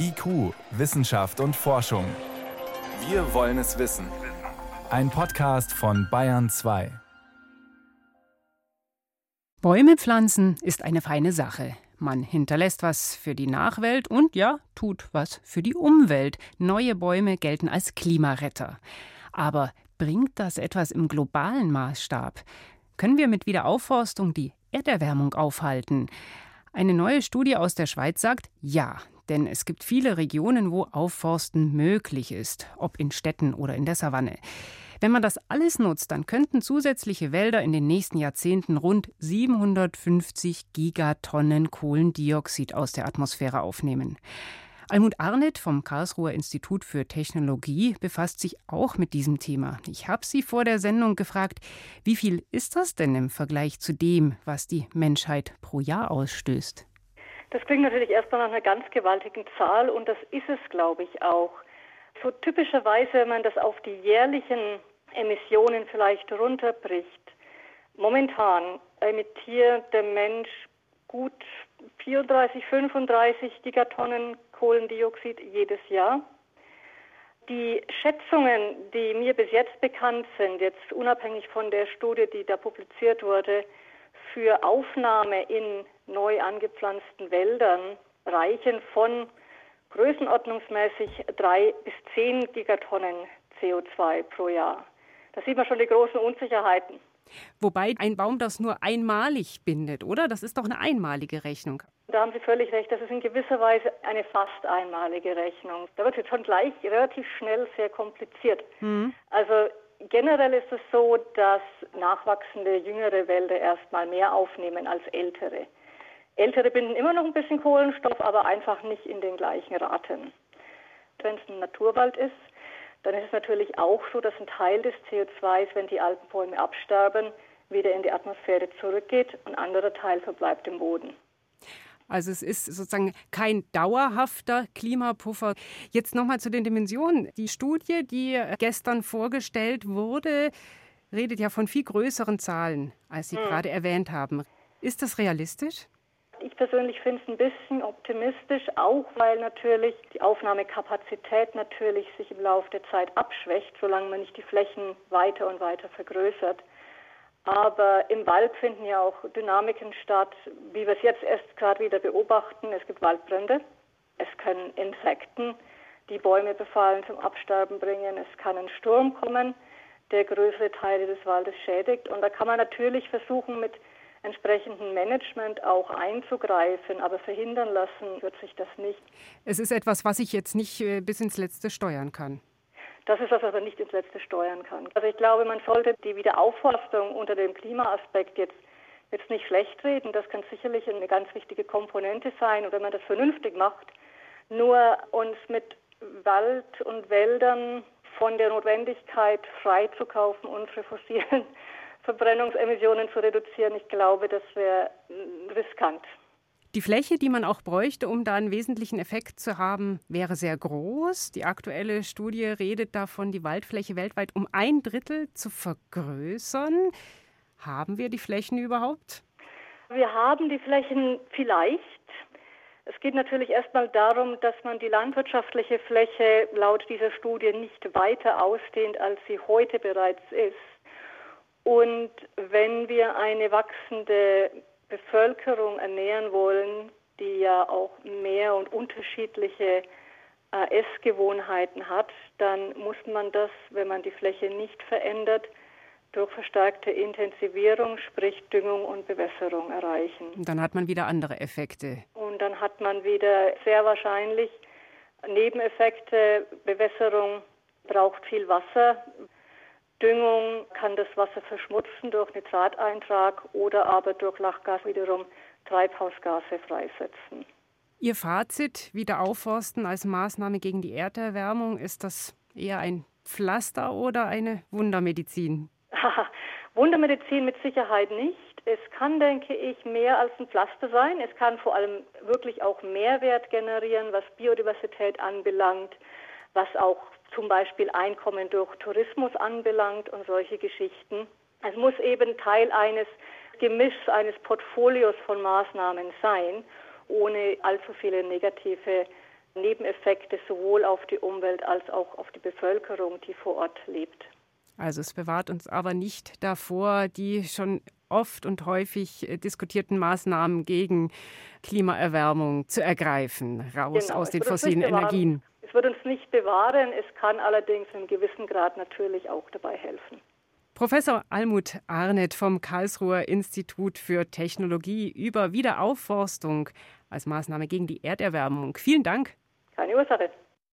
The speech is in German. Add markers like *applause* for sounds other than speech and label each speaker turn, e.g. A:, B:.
A: IQ, Wissenschaft und Forschung. Wir wollen es wissen. Ein Podcast von Bayern 2.
B: Bäume pflanzen ist eine feine Sache. Man hinterlässt was für die Nachwelt und ja, tut was für die Umwelt. Neue Bäume gelten als Klimaretter. Aber bringt das etwas im globalen Maßstab? Können wir mit Wiederaufforstung die Erderwärmung aufhalten? Eine neue Studie aus der Schweiz sagt ja, denn es gibt viele Regionen, wo Aufforsten möglich ist, ob in Städten oder in der Savanne. Wenn man das alles nutzt, dann könnten zusätzliche Wälder in den nächsten Jahrzehnten rund 750 Gigatonnen Kohlendioxid aus der Atmosphäre aufnehmen. Almut Arnett vom Karlsruher Institut für Technologie befasst sich auch mit diesem Thema. Ich habe sie vor der Sendung gefragt, wie viel ist das denn im Vergleich zu dem, was die Menschheit pro Jahr ausstößt?
C: Das klingt natürlich erstmal nach einer ganz gewaltigen Zahl und das ist es, glaube ich, auch. So typischerweise, wenn man das auf die jährlichen Emissionen vielleicht runterbricht. Momentan emittiert der Mensch gut 34, 35 Gigatonnen Kohlendioxid jedes Jahr. Die Schätzungen, die mir bis jetzt bekannt sind, jetzt unabhängig von der Studie, die da publiziert wurde, für Aufnahme in neu angepflanzten Wäldern reichen von größenordnungsmäßig drei bis zehn Gigatonnen CO2 pro Jahr. Da sieht man schon die großen Unsicherheiten.
B: Wobei ein Baum das nur einmalig bindet, oder? Das ist doch eine einmalige Rechnung.
C: Da haben Sie völlig recht. Das ist in gewisser Weise eine fast einmalige Rechnung. Da wird es schon gleich relativ schnell sehr kompliziert. Mhm. Also generell ist es so, dass nachwachsende jüngere Wälder erstmal mehr aufnehmen als ältere. Ältere binden immer noch ein bisschen Kohlenstoff, aber einfach nicht in den gleichen Raten. Wenn es ein Naturwald ist, dann ist es natürlich auch so, dass ein Teil des CO2, wenn die alten Bäume absterben, wieder in die Atmosphäre zurückgeht und ein anderer Teil verbleibt im Boden.
B: Also es ist sozusagen kein dauerhafter Klimapuffer. Jetzt nochmal zu den Dimensionen. Die Studie, die gestern vorgestellt wurde, redet ja von viel größeren Zahlen, als Sie hm. gerade erwähnt haben. Ist das realistisch?
C: Ich persönlich finde es ein bisschen optimistisch, auch weil natürlich die Aufnahmekapazität natürlich sich im Laufe der Zeit abschwächt, solange man nicht die Flächen weiter und weiter vergrößert. Aber im Wald finden ja auch Dynamiken statt, wie wir es jetzt erst gerade wieder beobachten. Es gibt Waldbrände, es können Insekten die Bäume befallen, zum Absterben bringen, es kann ein Sturm kommen, der größere Teile des Waldes schädigt. Und da kann man natürlich versuchen, mit entsprechenden Management auch einzugreifen, aber verhindern lassen wird sich das nicht.
B: Es ist etwas, was ich jetzt nicht äh, bis ins Letzte steuern kann.
C: Das ist was, was man nicht ins Letzte steuern kann. Also ich glaube, man sollte die Wiederaufforstung unter dem Klimaaspekt jetzt jetzt nicht schlecht reden. Das kann sicherlich eine ganz wichtige Komponente sein. Und wenn man das vernünftig macht, nur uns mit Wald und Wäldern von der Notwendigkeit freizukaufen, unsere fossilen *laughs* Verbrennungsemissionen zu reduzieren, ich glaube, das wäre riskant.
B: Die Fläche, die man auch bräuchte, um da einen wesentlichen Effekt zu haben, wäre sehr groß. Die aktuelle Studie redet davon, die Waldfläche weltweit um ein Drittel zu vergrößern. Haben wir die Flächen überhaupt?
C: Wir haben die Flächen vielleicht. Es geht natürlich erstmal darum, dass man die landwirtschaftliche Fläche laut dieser Studie nicht weiter ausdehnt, als sie heute bereits ist. Und wenn wir eine wachsende Bevölkerung ernähren wollen, die ja auch mehr und unterschiedliche äh, Essgewohnheiten hat, dann muss man das, wenn man die Fläche nicht verändert, durch verstärkte Intensivierung, sprich Düngung und Bewässerung erreichen.
B: Und dann hat man wieder andere Effekte.
C: Und dann hat man wieder sehr wahrscheinlich Nebeneffekte. Bewässerung braucht viel Wasser. Düngung kann das Wasser verschmutzen durch Nitrateintrag oder aber durch Lachgas wiederum Treibhausgase freisetzen.
B: Ihr Fazit, wieder aufforsten als Maßnahme gegen die Erderwärmung, ist das eher ein Pflaster oder eine Wundermedizin?
C: Wundermedizin mit Sicherheit nicht. Es kann, denke ich, mehr als ein Pflaster sein. Es kann vor allem wirklich auch Mehrwert generieren, was Biodiversität anbelangt, was auch zum Beispiel Einkommen durch Tourismus anbelangt und solche Geschichten. Es muss eben Teil eines Gemischs, eines Portfolios von Maßnahmen sein, ohne allzu viele negative Nebeneffekte sowohl auf die Umwelt als auch auf die Bevölkerung, die vor Ort lebt.
B: Also es bewahrt uns aber nicht davor, die schon oft und häufig äh, diskutierten Maßnahmen gegen Klimaerwärmung zu ergreifen, raus genau, aus den fossilen Energien.
C: Es wird uns nicht bewahren, es kann allerdings in einem gewissen Grad natürlich auch dabei helfen.
B: Professor Almut Arnett vom Karlsruher Institut für Technologie über Wiederaufforstung als Maßnahme gegen die Erderwärmung. Vielen Dank.
C: Keine Ursache.